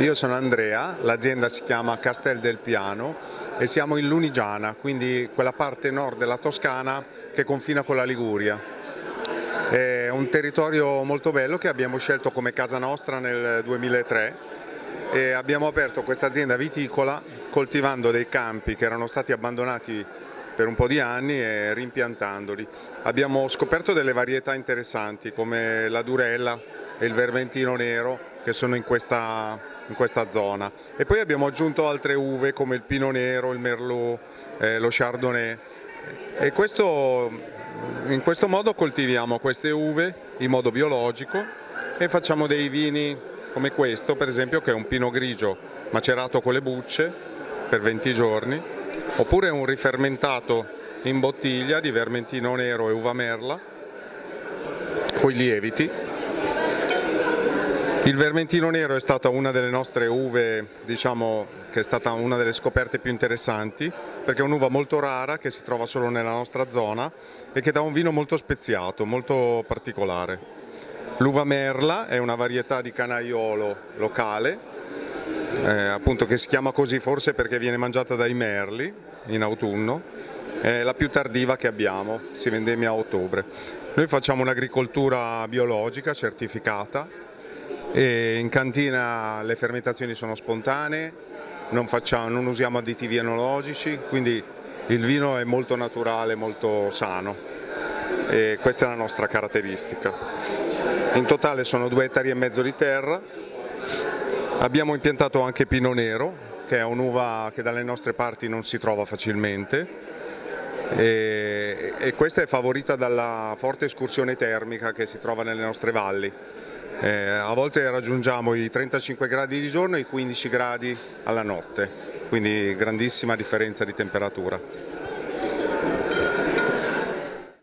Io sono Andrea, l'azienda si chiama Castel del Piano e siamo in Lunigiana, quindi quella parte nord della Toscana che confina con la Liguria. È un territorio molto bello che abbiamo scelto come casa nostra nel 2003 e abbiamo aperto questa azienda viticola coltivando dei campi che erano stati abbandonati per un po' di anni e rimpiantandoli. Abbiamo scoperto delle varietà interessanti come la Durella e il Vermentino Nero che sono in questa, in questa zona. E poi abbiamo aggiunto altre uve come il Pino Nero, il Merlot, eh, lo Chardonnay. E questo, in questo modo coltiviamo queste uve in modo biologico e facciamo dei vini come questo, per esempio, che è un pino grigio macerato con le bucce per 20 giorni, oppure un rifermentato in bottiglia di vermentino nero e uva merla, con i lieviti il vermentino nero è stata una delle nostre uve, diciamo che è stata una delle scoperte più interessanti, perché è un'uva molto rara che si trova solo nella nostra zona e che dà un vino molto speziato, molto particolare. L'uva merla è una varietà di canaiolo locale, eh, appunto che si chiama così forse perché viene mangiata dai merli in autunno, è la più tardiva che abbiamo, si vendemmia a ottobre. Noi facciamo un'agricoltura biologica certificata e in cantina le fermentazioni sono spontanee, non, facciamo, non usiamo additivi enologici, quindi il vino è molto naturale, molto sano e questa è la nostra caratteristica. In totale sono due ettari e mezzo di terra, abbiamo impiantato anche Pino Nero, che è un'uva che dalle nostre parti non si trova facilmente e, e questa è favorita dalla forte escursione termica che si trova nelle nostre valli. Eh, a volte raggiungiamo i 35 gradi di giorno e i 15 gradi alla notte, quindi grandissima differenza di temperatura.